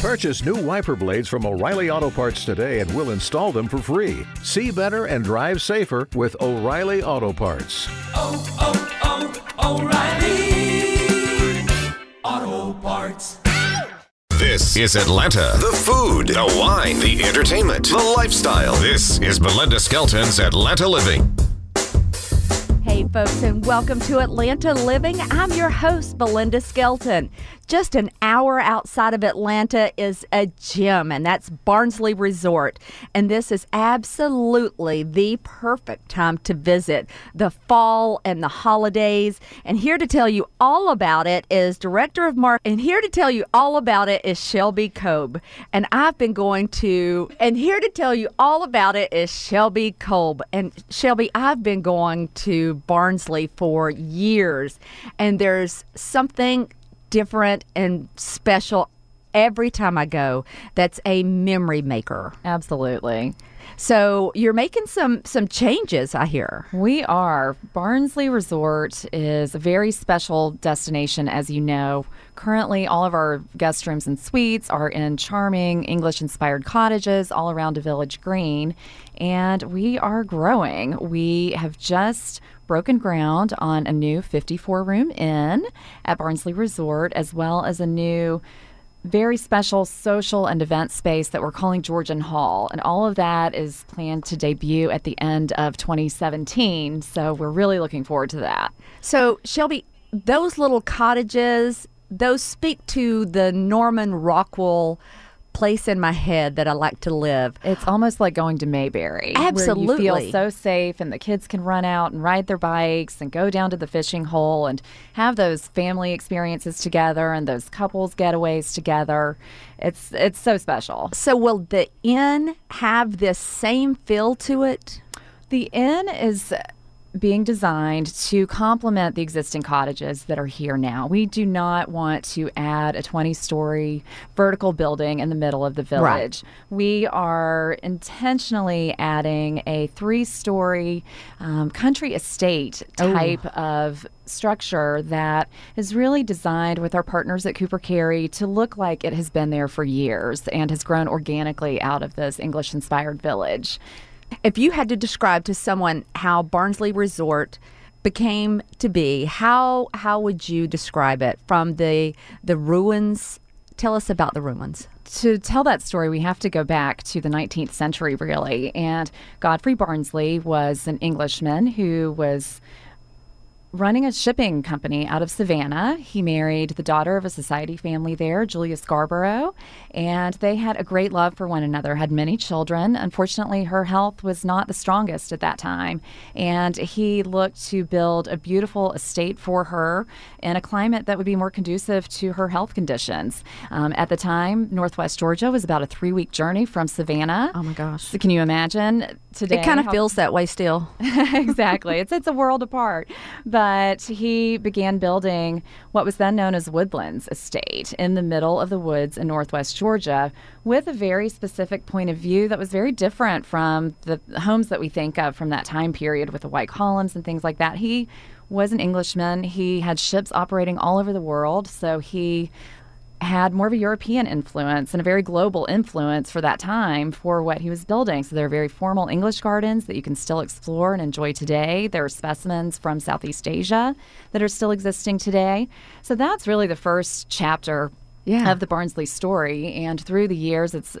Purchase new wiper blades from O'Reilly Auto Parts today and we'll install them for free. See better and drive safer with O'Reilly Auto Parts. Oh, oh, oh, O'Reilly Auto Parts. This is Atlanta. The food, the wine, the entertainment, the lifestyle. This is Belinda Skelton's Atlanta Living. Hey, folks, and welcome to Atlanta Living. I'm your host, Belinda Skelton. Just an hour outside of Atlanta is a gym, and that's Barnsley Resort. And this is absolutely the perfect time to visit the fall and the holidays. And here to tell you all about it is Director of Mark. And here to tell you all about it is Shelby Kolb. And I've been going to, and here to tell you all about it is Shelby Kolb. And Shelby, I've been going to Barnsley for years, and there's something different and special every time I go that's a memory maker. Absolutely. So you're making some some changes, I hear. We are. Barnsley Resort is a very special destination, as you know. Currently, all of our guest rooms and suites are in charming English inspired cottages all around a village green, and we are growing. We have just broken ground on a new 54 room inn at Barnsley Resort, as well as a new very special social and event space that we're calling Georgian Hall. And all of that is planned to debut at the end of 2017. So we're really looking forward to that. So Shelby, those little cottages, those speak to the Norman Rockwell place in my head that I like to live. It's almost like going to Mayberry. Where you Absolutely. feel so safe and the kids can run out and ride their bikes and go down to the fishing hole and have those family experiences together and those couples getaways together. It's it's so special. So will the inn have this same feel to it? The inn is being designed to complement the existing cottages that are here now. We do not want to add a 20 story vertical building in the middle of the village. We are intentionally adding a three story um, country estate type of structure that is really designed with our partners at Cooper Carry to look like it has been there for years and has grown organically out of this English inspired village. If you had to describe to someone how Barnsley Resort became to be, how how would you describe it from the the ruins? Tell us about the ruins. to tell that story, we have to go back to the 19th century, really. And Godfrey Barnsley was an Englishman who was running a shipping company out of Savannah. He married the daughter of a society family there, Julia Scarborough, and they had a great love for one another, had many children. Unfortunately, her health was not the strongest at that time, and he looked to build a beautiful estate for her in a climate that would be more conducive to her health conditions. Um, at the time, Northwest Georgia was about a three week journey from Savannah. Oh my gosh. So can you imagine today? It kind of how- feels that way still. exactly. It's it's a world apart. But he began building what was then known as Woodlands Estate in the middle of the woods in northwest Georgia with a very specific point of view that was very different from the homes that we think of from that time period with the white columns and things like that. He was an Englishman. He had ships operating all over the world, so he had more of a European influence and a very global influence for that time for what he was building. So there are very formal English gardens that you can still explore and enjoy today. There are specimens from Southeast Asia that are still existing today. So that's really the first chapter Yeah. of the Barnsley story. And through the years, it's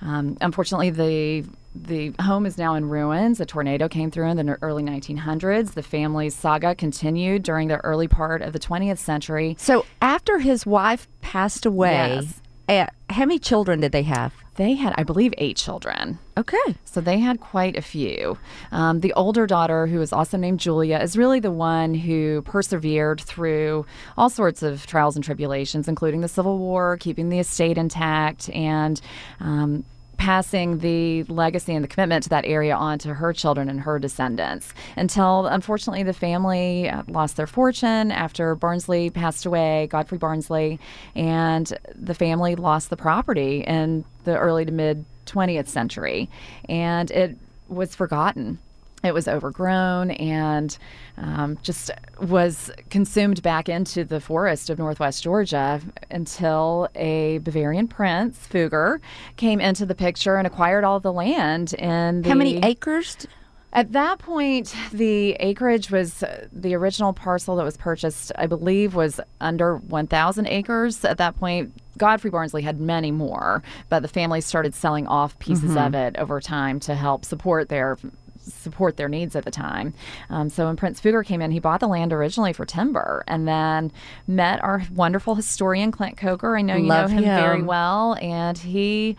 um, unfortunately the the home is now in ruins. A tornado came through in the early 1900s. The family's saga continued during the early part of the 20th century. So after his wife passed away, Yes. eh, how many children did they have? They had, I believe, eight children. Okay. So they had quite a few. Um, the older daughter, who is also named Julia, is really the one who persevered through all sorts of trials and tribulations, including the Civil War, keeping the estate intact, and um, passing the legacy and the commitment to that area on to her children and her descendants until unfortunately the family uh, lost their fortune after Barnsley passed away, Godfrey Barnsley, and the family lost the property in the early to mid 20th century and it was forgotten. It was overgrown and um, just was consumed back into the forest of northwest Georgia until a Bavarian prince, Fugger, came into the picture and acquired all the land. And How many acres? At that point, the acreage was the original parcel that was purchased, I believe, was under 1,000 acres. At that point, Godfrey Barnsley had many more, but the family started selling off pieces of it over time to help support their support their needs at the time. Um, so when Prince Fugger came in, he bought the land originally for timber, and then met our wonderful historian Clent Coker. I know you Love know him, very well, and he.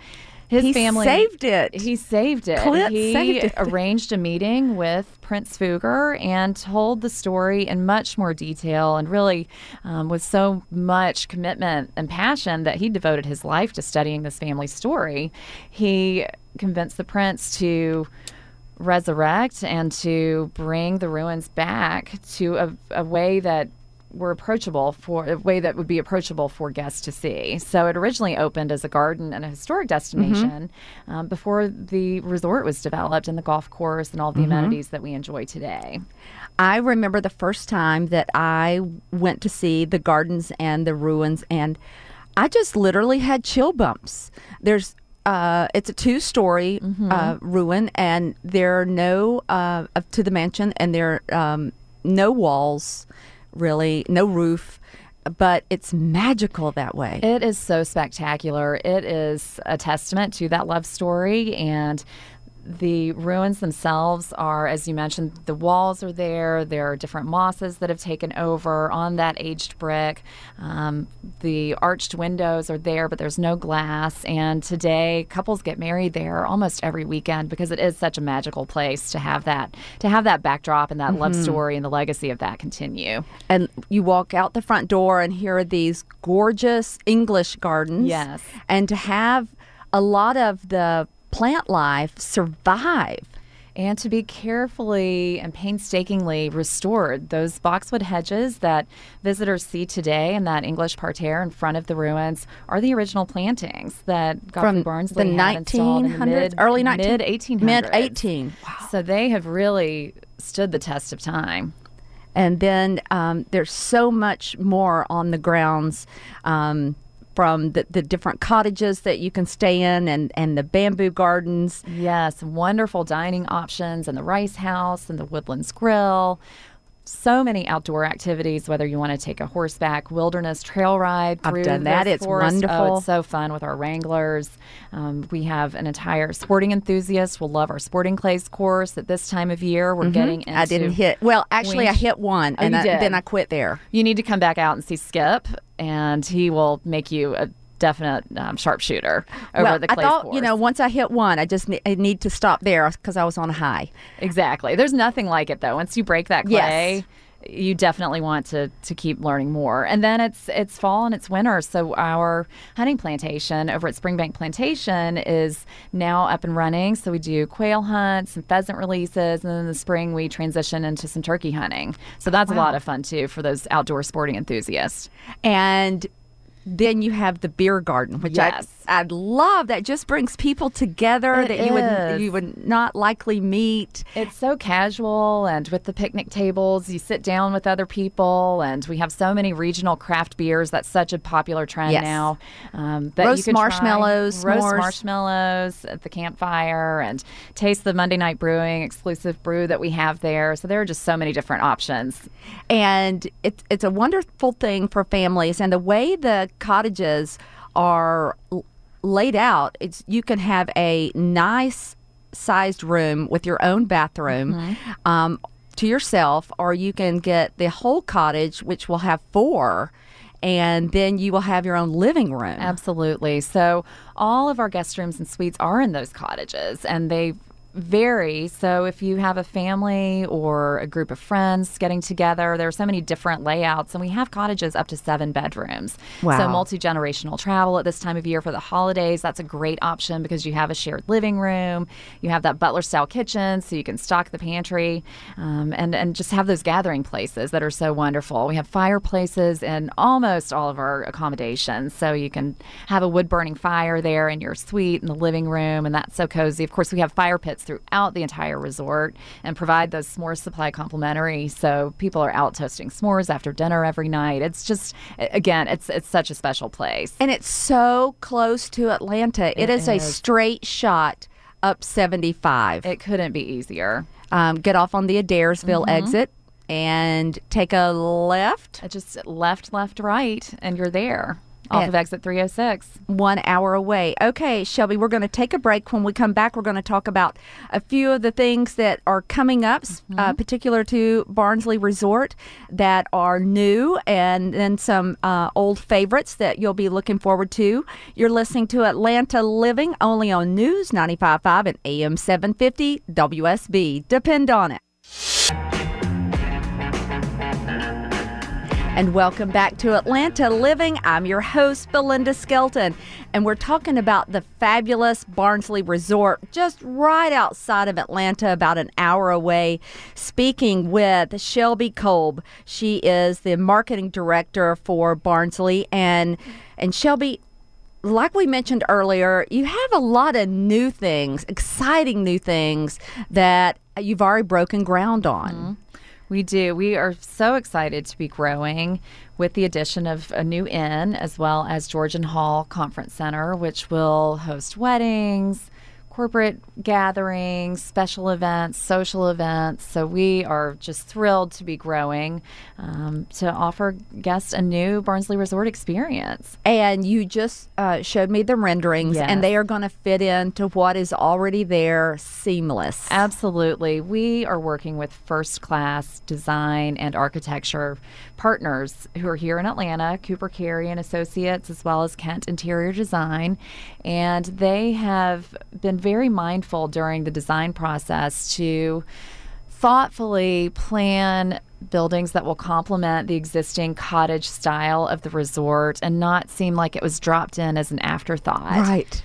His He family saved it. He saved it. Clent he saved it. arranged a meeting with Prince Fugger and told the story in much more detail and really um, with so much commitment and passion that he devoted his life to studying this family story. He convinced the prince to resurrect and to bring the ruins back to a, a way that were approachable for a way that would be approachable for guests to see. So it originally opened as a garden and a historic destination um, before the resort was developed and the golf course and all the amenities that we enjoy today. I remember the first time that I went to see the gardens and the ruins, and I just literally had chill bumps. There's uh, it's a two-story uh, ruin, and there are no uh, to the mansion, and there are um, no walls, really, no roof, but it's magical that way. It is so spectacular. It is a testament to that love story and the ruins themselves are, as you mentioned, the walls are there. There are different mosses that have taken over on that aged brick. Um, the arched windows are there, but there's no glass. And today, couples get married there almost every weekend because it is such a magical place to have that to have that backdrop and that love story and the legacy of that continue. and you walk out the front door and here are these gorgeous English gardens. Yes. And to have a lot of the plant life survive. and to be carefully and painstakingly restored. Those boxwood hedges that visitors see today in that English parterre in front of the ruins are the original plantings that Godfrey From Barnsley the had installed in the 1900s, mid, early 19 mid 1800s. mid 18. Wow. So they have really stood the test of time. And then um, there's so much more on the grounds um, from the, the different cottages that you can stay in and, and the bamboo gardens. Yes, wonderful dining options and the rice house and the woodlands grill. So many outdoor activities, whether you want to take a horseback wilderness trail ride I've through done that. It's forest. Oh, wonderful. it's so fun with our Wranglers. Um, we have an entire sporting enthusiast will love our sporting clays course at this time of year. We're getting into Mm-hmm. I didn't hit, well, actually, I hit one Oh, and I, then I quit there. You need to come back out and see Skip, and he will make you a definite um, sharpshooter over well, the clay I thought, you know, once I hit one, I just ne- I need to stop there because I was on a high. Exactly. There's nothing like it though. Once you break that Yes. clay, you definitely want to to keep learning more. And then it's it's fall and it's winter. So our hunting plantation over at Springbank Plantation is now up and running. So we do quail hunts and pheasant releases, and then in the spring we transition into some turkey hunting. So that's a lot of fun too for those outdoor sporting enthusiasts. And then you have the beer garden, which Yes. I I love. That just brings people together It that you would you would not likely meet. It's so casual, and with the picnic tables, you sit down with other people, and we have so many regional craft beers. That's such a popular trend Yes. now. Um, Roast you could try. marshmallows, roast s'mores. marshmallows at the campfire, and taste the Monday Night Brewing exclusive brew that we have there. So there are just so many different options. and it's it's a wonderful thing for families. And the way the cottages are l- laid out, it's you can have a nice sized room with your own bathroom. Um, to yourself, or you can get the whole cottage, which will have four, and then you will have your own living room. Absolutely. So all of our guest rooms and suites are in those cottages, and they vary. So if you have a family or a group of friends getting together, there are so many different layouts, and we have cottages up to seven bedrooms. Wow. So multi generational travel at this time of year for the holidays, that's a great option because you have a shared living room, you have that butler style kitchen, so you can stock the pantry, um, and and just have those gathering places that are so wonderful. We have fireplaces in almost all of our accommodations, so you can have a wood burning fire there in your suite in the living room, and that's so cozy. Of course, we have fire pits throughout the entire resort and provide those s'more supply complimentary. So people are out toasting s'mores after dinner every night. It's just, again, it's it's such a special place. And it's so close to Atlanta. It it is, a straight shot up 75. It couldn't be easier. um, get off on the Adairsville exit and take a left just left, left, right, and you're there off of exit 306. one hour away. Okay, Shelby, we're going to take a break. When we come back, we're going to talk about a few of the things that are coming up, s uh, particular to Barnsley Resort, that are new, and then some uh, old favorites that you'll be looking forward to. You're listening to Atlanta Living only on News 95.5 and AM 750 WSB. Depend on it. And welcome back to Atlanta Living. I'm your host, Belinda Skelton, and we're talking about the fabulous Barnsley Resort just right outside of Atlanta, about an hour away. Speaking with Shelby Kolb. She is the marketing director for Barnsley. And, and Shelby, like we mentioned earlier, you have a lot of new things, exciting new things that you've already broken ground on. Mm-hmm. We do. We are so excited to be growing with the addition of a new inn as well as Georgian Hall Conference Center, which will host weddings, corporate gatherings, special events, social events. So we are just thrilled to be growing um, to offer guests a new Barnsley Resort experience. And you just uh, showed me the renderings, Yes. and they are going to fit into what is already there seamless. Absolutely. We are working with first class design and architecture partners who are here in Atlanta, Cooper Carry and Associates, as well as Kent Interior Design. And they have been very mindful during the design process to thoughtfully plan buildings that will complement the existing cottage style of the resort and not seem like it was dropped in as an afterthought. Right.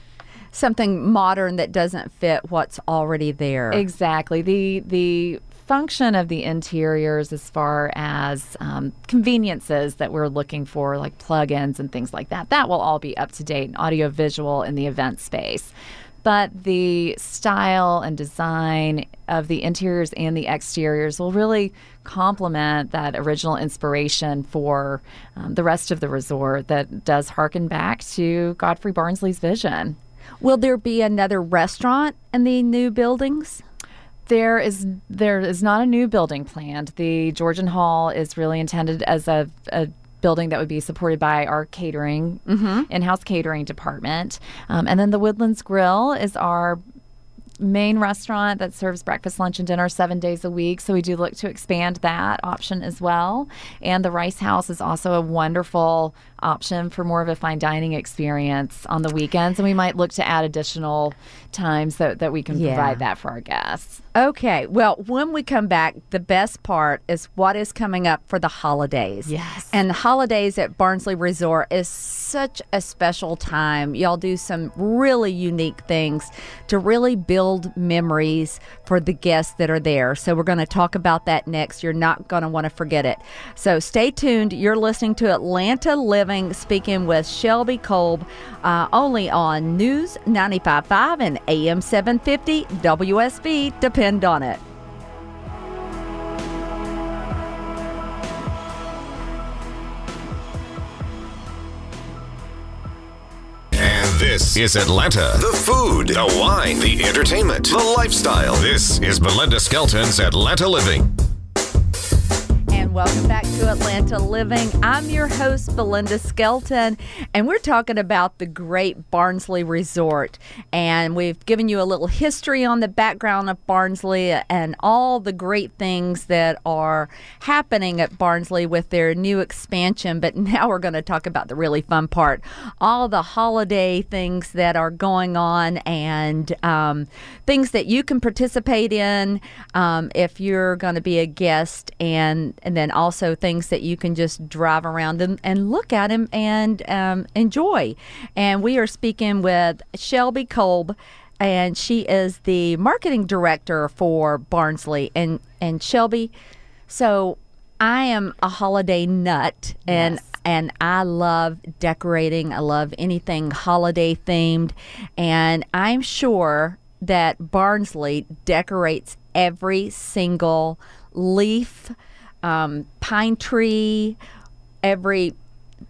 Something modern that doesn't fit what's already there. Exactly. The the function of the interiors as far as um, conveniences that we're looking for, like plugins and things like that, that will all be up to date, and audio visual in the event space. But the style and design of the interiors and the exteriors will really complement that original inspiration for um, the rest of the resort that does harken back to Godfrey Barnsley's vision. Will there be another restaurant in the new buildings? There is there is not a new building planned. The Georgian Hall is really intended as a, a building that would be supported by our catering in-house catering department, um, and then the Woodlands Grill is our main restaurant that serves breakfast, lunch, and dinner seven days a week. So we do look to expand that option as well. And the Rice House is also a wonderful option for more of a fine dining experience on the weekends. And we might look to add additional times that, that we can Yeah. provide that for our guests. Okay. Well, when we come back, the best part is what is coming up for the holidays. Yes. And the holidays at Barnsley Resort is such a special time. Y'all do some really unique things to really build memories for the guests that are there. So we're going to talk about that next. You're not going to want to forget it. So stay tuned. You're listening to Atlanta Living, speaking with Shelby Kolb, uh, only on News 95.5 and AM 750 WSB. Depend on this is Atlanta. The food, the wine, the entertainment, the lifestyle. This is Belinda Skelton's Atlanta Living. And welcome back to Atlanta Living. I'm your host, Belinda Skelton, and we're talking about the great Barnsley Resort. And we've given you a little history on the background of Barnsley and all the great things that are happening at Barnsley with their new expansion. But now we're going to talk about the really fun part all the holiday things that are going on and um, things that you can participate in um, if you're going to be a guest and and then also things that you can just drive around and, and look at them and um, enjoy. And we are speaking with Shelby Kolb, and she is the marketing director for Barnsley. And and Shelby, so I am a holiday nut, and Yes. and I love decorating. I love anything holiday themed, and I'm sure that Barnsley decorates every single leaf, um, pine tree, every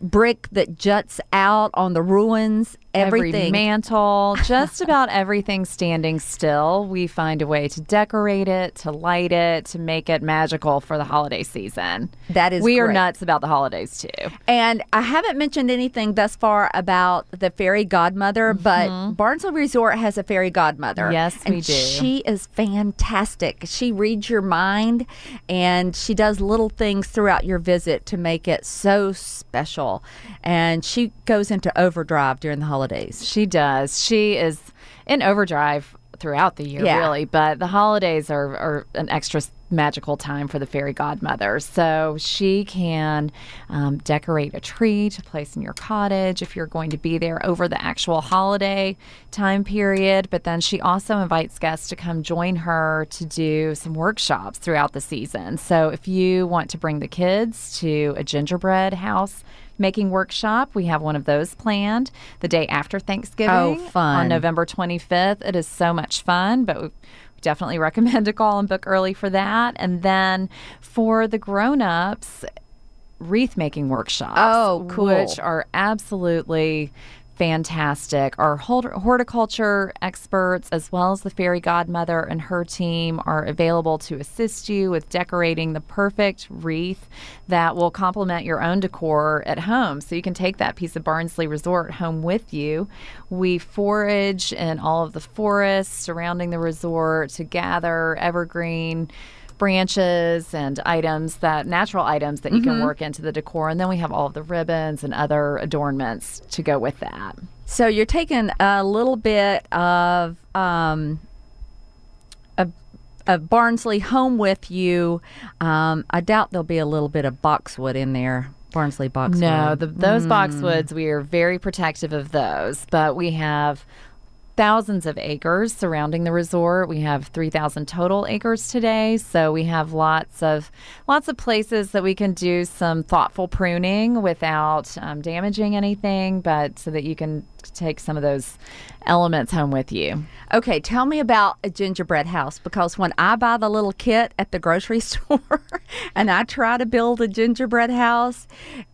brick that juts out on the ruins, everything. Every mantle, just about everything standing still. We find a way to decorate it, to light it, to make it magical for the holiday season. That is We are nuts about the holidays too. And I haven't mentioned anything thus far about the fairy godmother, but Barnsley Resort has a fairy godmother. Mm-hmm. Yes, and we do. She is fantastic. She reads your mind and she does little things throughout your visit to make it so special. And she goes into overdrive during the holidays. She does. She is in overdrive throughout the year, Yeah. really, but the holidays are, are an extra magical time for the fairy godmother. So she can um, decorate a tree to place in your cottage if you're going to be there over the actual holiday time period. But then she also invites guests to come join her to do some workshops throughout the season. So if you want to bring the kids to a gingerbread house, making workshop. We have one of those planned the day after Thanksgiving Oh, fun. on November 25th. It is so much fun, but we definitely recommend to call and book early for that. And then for the grown-ups, wreath making workshops. Oh, cool. Which are absolutely fantastic. Our horticulture experts, as well as the fairy godmother and her team, are available to assist you with decorating the perfect wreath that will complement your own decor at home. So you can take that piece of Barnsley Resort home with you. We forage in all of the forests surrounding the resort to gather evergreen branches and items that natural items that you Mm-hmm. can work into the decor and then we have all of the ribbons and other adornments to go with that So you're taking a little bit of um, a, a Barnsley home with you. Um, I doubt there'll be a little bit of boxwood in there. Barnsley boxwood. no the, those Mm. boxwoods we are very protective of those but we have thousands of acres surrounding the resort. We have 3000 total acres today so we have lots of lots of places that we can do some thoughtful pruning without um, damaging anything but so that you can take some of those elements home with you Okay, tell me about a gingerbread house because when I buy the little kit at the grocery store and I try to build a gingerbread house,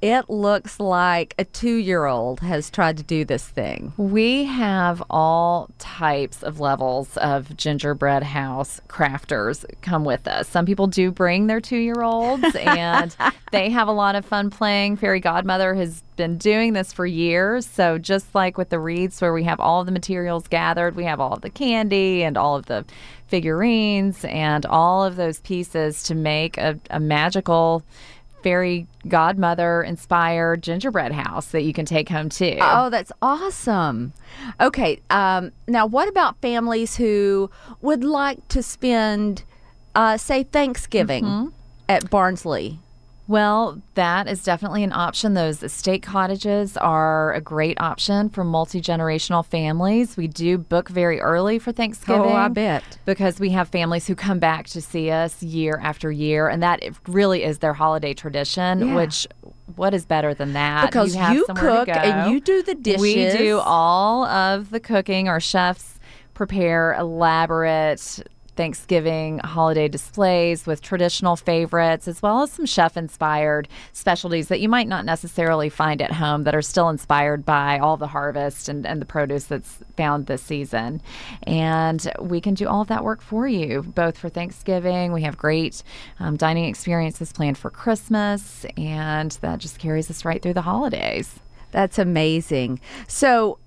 it looks like a two year old has tried to do this thing. We have all types of levels of gingerbread house crafters come with us. Some people do bring their two year olds and they have a lot of fun playing. Fairy Godmother has been doing this for years. So, just like with the wreaths, where we have all of the materials gathered, we have all of the candy and all of the figurines and all of those pieces to make a, a magical. Fairy godmother inspired gingerbread house that you can take home too. Oh, that's awesome. Okay, um, now what about families who would like to spend, uh, say, Thanksgiving at Barnsley? Well, that is definitely an option. Those estate cottages are a great option for multi generational families. We do book very early for Thanksgiving. Oh, I bet. Because we have families who come back to see us year after year, and that really is their holiday tradition, Yeah. which what is better than that? Because have you to cook and you do the dishes. We do all of the cooking. Our chefs prepare elaborate Thanksgiving holiday displays with traditional favorites, as well as some chef inspired specialties that you might not necessarily find at home that are still inspired by all the harvest and, and the produce that's found this season. And we can do all of that work for you, both for Thanksgiving. We have great um, dining experiences planned for Christmas, and that just carries us right through the holidays. That's amazing. So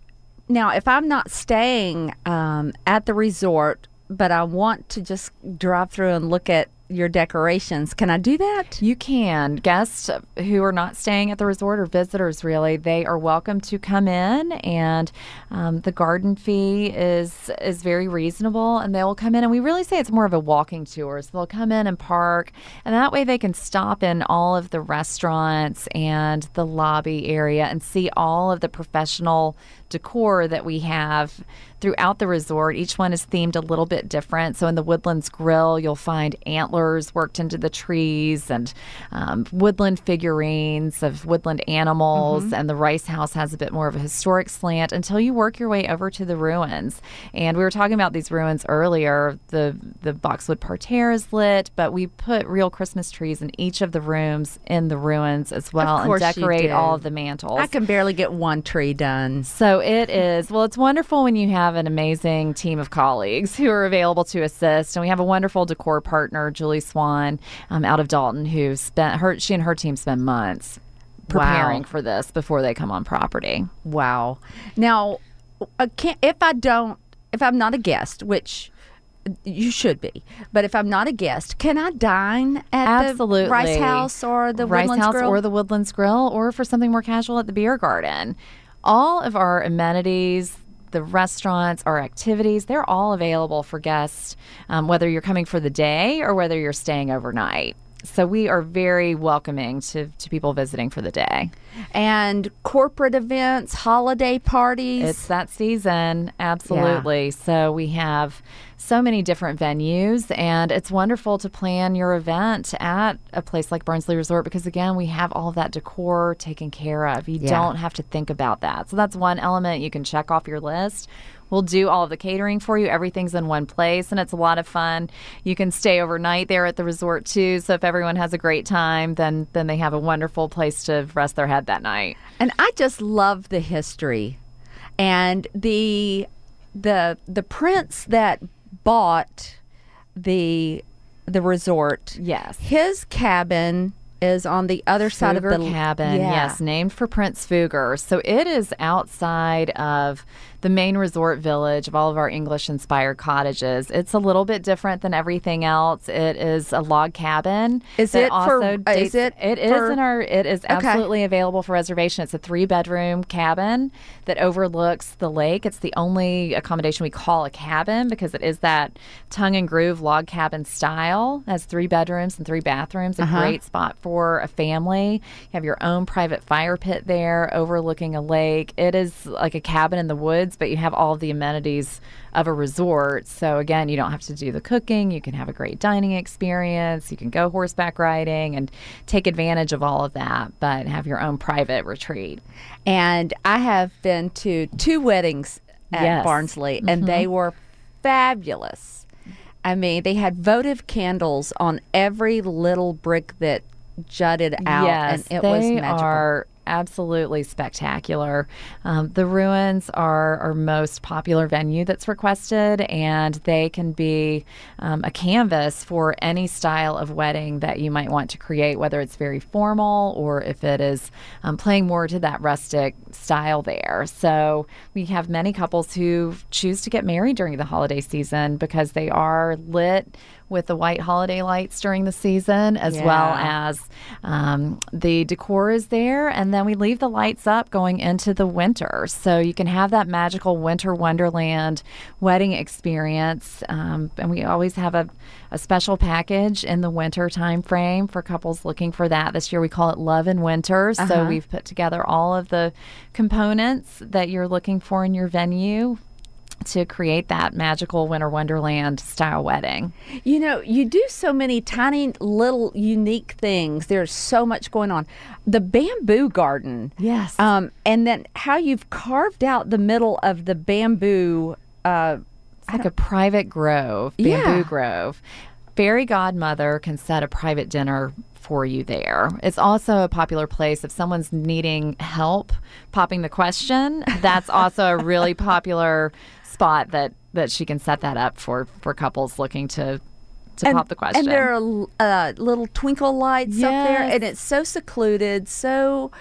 now, if I'm not staying um, at the resort, but I want to just drive through and look at your decorations, can I do that? You can. Guests who are not staying at the resort or visitors, really, they are welcome to come in, and um, the garden fee is is very reasonable. And they will come in, and we really say it's more of a walking tour. So they'll come in and park, and that way they can stop in all of the restaurants and the lobby area and see all of the professional decor that we have throughout the resort. Each one is themed a little bit different. So in the Woodlands Grill, you'll find antlers worked into the trees and um, woodland figurines of woodland animals. Mm-hmm. And the Rice House has a bit more of a historic slant until you work your way over to the ruins. And we were talking about these ruins earlier. The the boxwood parterre is lit, but we put real Christmas trees in each of the rooms in the ruins as well and decorate all of the mantles. I can barely get one tree done. So it is. Well, it's wonderful when you have an amazing team of colleagues who are available to assist, and we have a wonderful decor partner, Julie Swan, um, out of Dalton, who spent her. She and her team spend months preparing Wow. for this before they come on property. Wow. Now, I can't, if I don't, if I'm not a guest, which you should be, but if I'm not a guest, can I dine at Absolutely, the Rice House or the Rice Woodlands House Grill? or the Woodlands Grill, or for something more casual at the Beer Garden. All of our amenities. The restaurants, our activities, they're all available for guests, um, whether you're coming for the day or whether you're staying overnight. So we are very welcoming to, to people visiting for the day. and corporate events, holiday parties. It's that season, absolutely. So we have so many different venues, and it's wonderful to plan your event at a place like Barnsley Resort because, again, we have all of that decor taken care of. You Yeah. don't have to think about that. So that's one element you can check off your list. We'll do all of the catering for you. Everything's in one place, and it's a lot of fun. You can stay overnight there at the resort too. So if everyone has a great time, then then they have a wonderful place to rest their head that night. and I just love the history and the the the prince that bought the the resort. Yes. His cabin is on the other side of the cabin. Yeah. Yes, named for Prince Fugger. So it is outside of the main resort village of all of our English inspired cottages. It's a little bit different than everything else. It is a log cabin. Is it for- also uh, is dates- it It is for- in our. It is Okay. absolutely available for reservation. It's a three bedroom cabin that overlooks the lake. It's the only accommodation we call a cabin because it is that tongue and groove log cabin style. It has three bedrooms and three bathrooms. A Uh-huh. great spot for a family. You have your own private fire pit there overlooking a lake. It is like a cabin in the woods, but you have all the amenities of a resort. So again, you don't have to do the cooking. You can have a great dining experience. You can go horseback riding and take advantage of all of that, but have your own private retreat. And I have been to two weddings at Yes. Barnsley, and mm-hmm. they were fabulous. I mean, they had votive candles on every little brick that jutted out, yes, and it was magical. are absolutely spectacular. Um, the ruins are our most popular venue that's requested, and they can be um, a canvas for any style of wedding that you might want to create, whether it's very formal or if it is um, playing more to that rustic style there. So we have many couples who choose to get married during the holiday season because they are lit with the white holiday lights during the season as well as um, the decor is there, and then we leave the lights up going into the winter, so you can have that magical winter wonderland wedding experience. Um, and we always have a, a special package in the winter time frame for couples looking for that. This year we call it Love in Winter. So we've put together all of the components that you're looking for in your venue. To create that magical winter wonderland style wedding. You know, you do so many tiny little unique things. There's so much going on. The bamboo garden. Yes. Um, and then how you've carved out the middle of the bamboo. Uh, like a private grove, bamboo Yeah. grove. Fairy godmother can set a private dinner for you there. It's also a popular place if someone's needing help popping the question. That's also a really popular spot that that she can set that up for for couples looking to to and, pop the question. And there are uh, little twinkle lights up there, and it's so secluded, so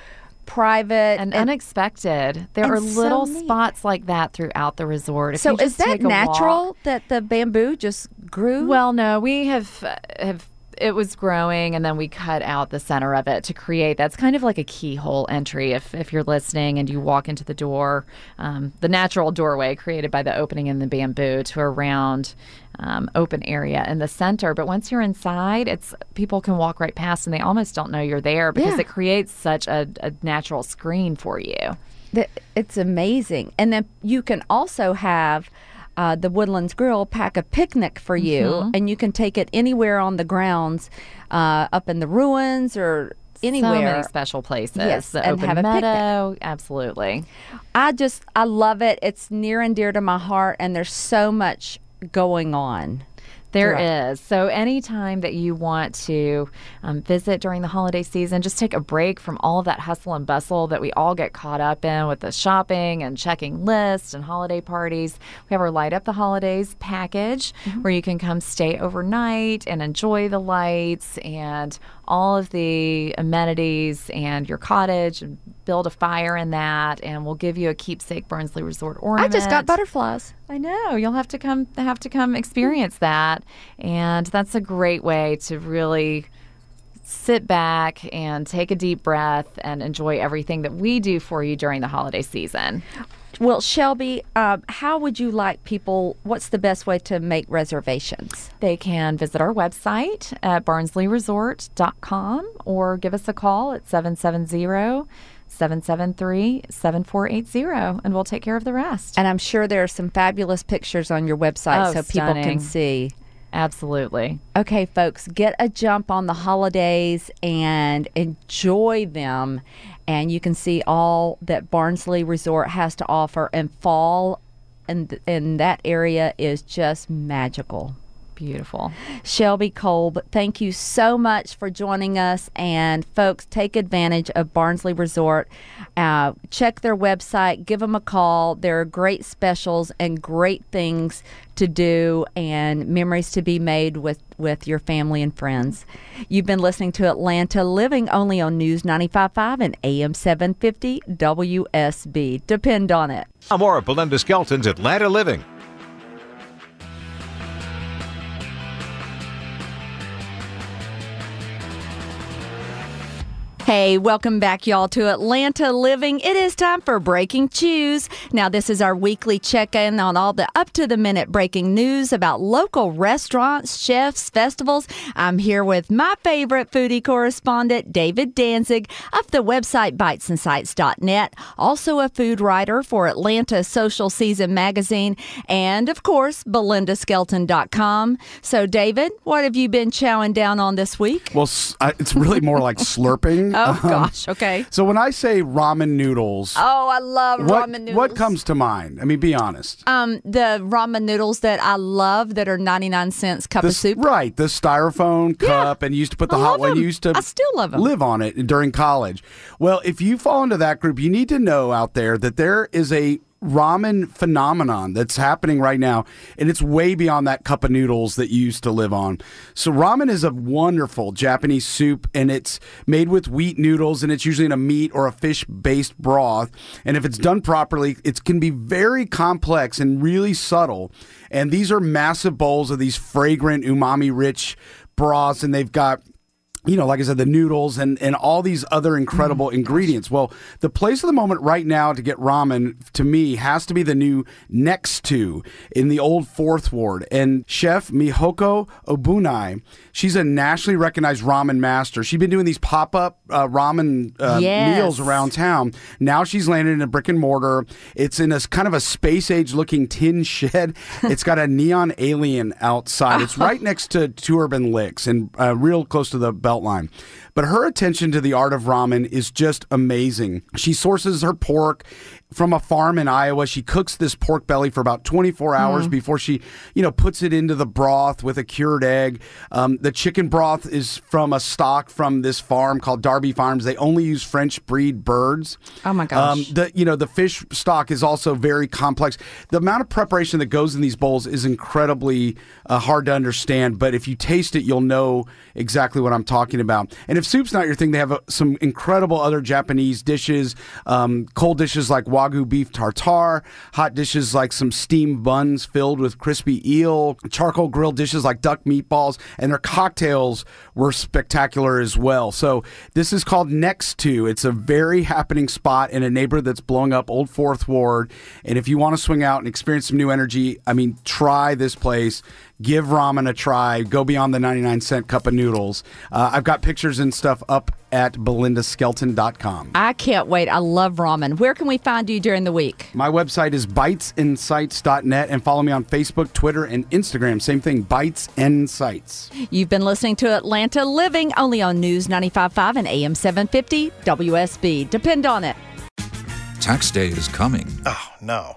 private, and unexpected. There and are little neat. spots like that throughout the resort. If so is that a walk- natural that the bamboo just grew? Well, no, we have uh, have it was growing and then we cut out the center of it to create that's kind of like a keyhole entry if, if you're listening and you walk into the door um, the natural doorway created by the opening in the bamboo to a round um, open area in the center but once you're inside it's people can walk right past and they almost don't know you're there because Yeah. it creates such a, a natural screen for you It's amazing. And then you can also have uh, the Woodlands Grill pack a picnic for you, Mm-hmm. and you can take it anywhere on the grounds, uh, up in the ruins or So anywhere. many special places. Yes, the and have a picnic. meadow. Absolutely. I just, I love it. It's near and dear to my heart, and there's so much going on. There Right. is. So, anytime that you want to um, visit during the holiday season, just take a break from all of that hustle and bustle that we all get caught up in with the shopping and checking lists and holiday parties. We have our Light Up the Holidays package where you can come stay overnight and enjoy the lights and all of the amenities and your cottage and build a fire in that. And we'll give you a keepsake Barnsley Resort ornament. I just got butterflies. I know you'll have to come have to come experience that, and that's a great way to really sit back and take a deep breath and enjoy everything that we do for you during the holiday season. Well, Shelby, uh, how would you like people? What's the best way to make reservations? They can visit our website at barnsleyresort.com or give us a call at 770 773 7480 and we'll take care of the rest. And I'm sure there are some fabulous pictures on your website Oh, so people can see. Absolutely. Okay, folks, get a jump on the holidays and enjoy them. And you can see all that Barnsley Resort has to offer. And fall in, in that area is just magical. Beautiful. Shelby Kolb, thank you so much for joining us. And folks, take advantage of Barnsley Resort. Uh, check their website, give them a call. There are great specials and great things to do and memories to be made with, with your family and friends. You've been listening to Atlanta Living only on News 95.5 and AM 750 WSB. Depend on it. Now more of Belinda Skelton's Atlanta Living. Hey, welcome back, y'all, to Atlanta Living. It is time for Breaking Chews. Now, this is our weekly check in on all the up to the minute breaking news about local restaurants, chefs, festivals. I'm here with my favorite foodie correspondent, David Danzig of the website bitesandsights.net, also a food writer for Atlanta Social Season magazine, and of course, belindaskelton.com. So, David, what have you been chowing down on this week? Well, it's really more like slurping. Oh, Um, gosh, okay. So when I say ramen noodles, Oh, I love what, ramen noodles. what comes to mind? I mean, be honest. Um, the ramen noodles that I love that are ninety nine cents cup The of soup. Right, the styrofoam cup, and you used to put the I hot one. You used to I still love 'em. live on it during college. Well, if you fall into that group, you need to know out there that there is a ramen phenomenon that's happening right now, and it's way beyond that cup of noodles that you used to live on. So, ramen is a wonderful Japanese soup, and it's made with wheat noodles, and it's usually in a meat or a fish based broth. And if it's done properly, it can be very complex and really subtle. And these are massive bowls of these fragrant, umami rich broths, and they've got you know, like I said, the noodles and, and all these other incredible ingredients. Well, the place of the moment right now to get ramen to me has to be the new Nexto in the old Fourth Ward. And Chef Mihoko Obunai, she's a nationally recognized ramen master. She's been doing these pop up uh, ramen uh, Yes. meals around town. Now she's landed in a brick and mortar. It's in a s- kind of a space age looking tin shed. It's got a neon alien outside. It's right next to Two Urban Licks and uh, real close to the Beltline. But her attention to the art of ramen is just amazing. She sources her pork from a farm in Iowa. She cooks this pork belly for about 24 hours before she, you know, puts it into the broth with a cured egg. Um, the chicken broth is from a stock from this farm called Darby Farms. They only use French breed birds. Oh, my gosh. Um, the you know the fish stock is also very complex. The amount of preparation that goes in these bowls is incredibly uh, hard to understand. But if you taste it, you'll know exactly what I'm talking about. And if soup's not your thing, they have uh, some incredible other Japanese dishes, um, cold dishes like wagyu beef tartare, hot dishes like some steamed buns filled with crispy eel, charcoal grilled dishes like duck meatballs, and their cocktails were spectacular as well. So this is called Nexto. It's a very happening spot in a neighborhood that's blowing up, Old Fourth Ward. And if you want to swing out and experience some new energy, I mean, try this place. Give ramen a try. Go beyond the 99 cent cup of noodles. Uh, I've got pictures and stuff up at belindaskelton.com. I can't wait. I love ramen. Where can we find you during the week? My website is bitesandsights.net and follow me on Facebook, Twitter, and Instagram. Same thing, Bites and Sights. You've been listening to Atlanta Living only on News 95.5 and AM 750 WSB. Depend on it. Tax day is coming. Oh, no.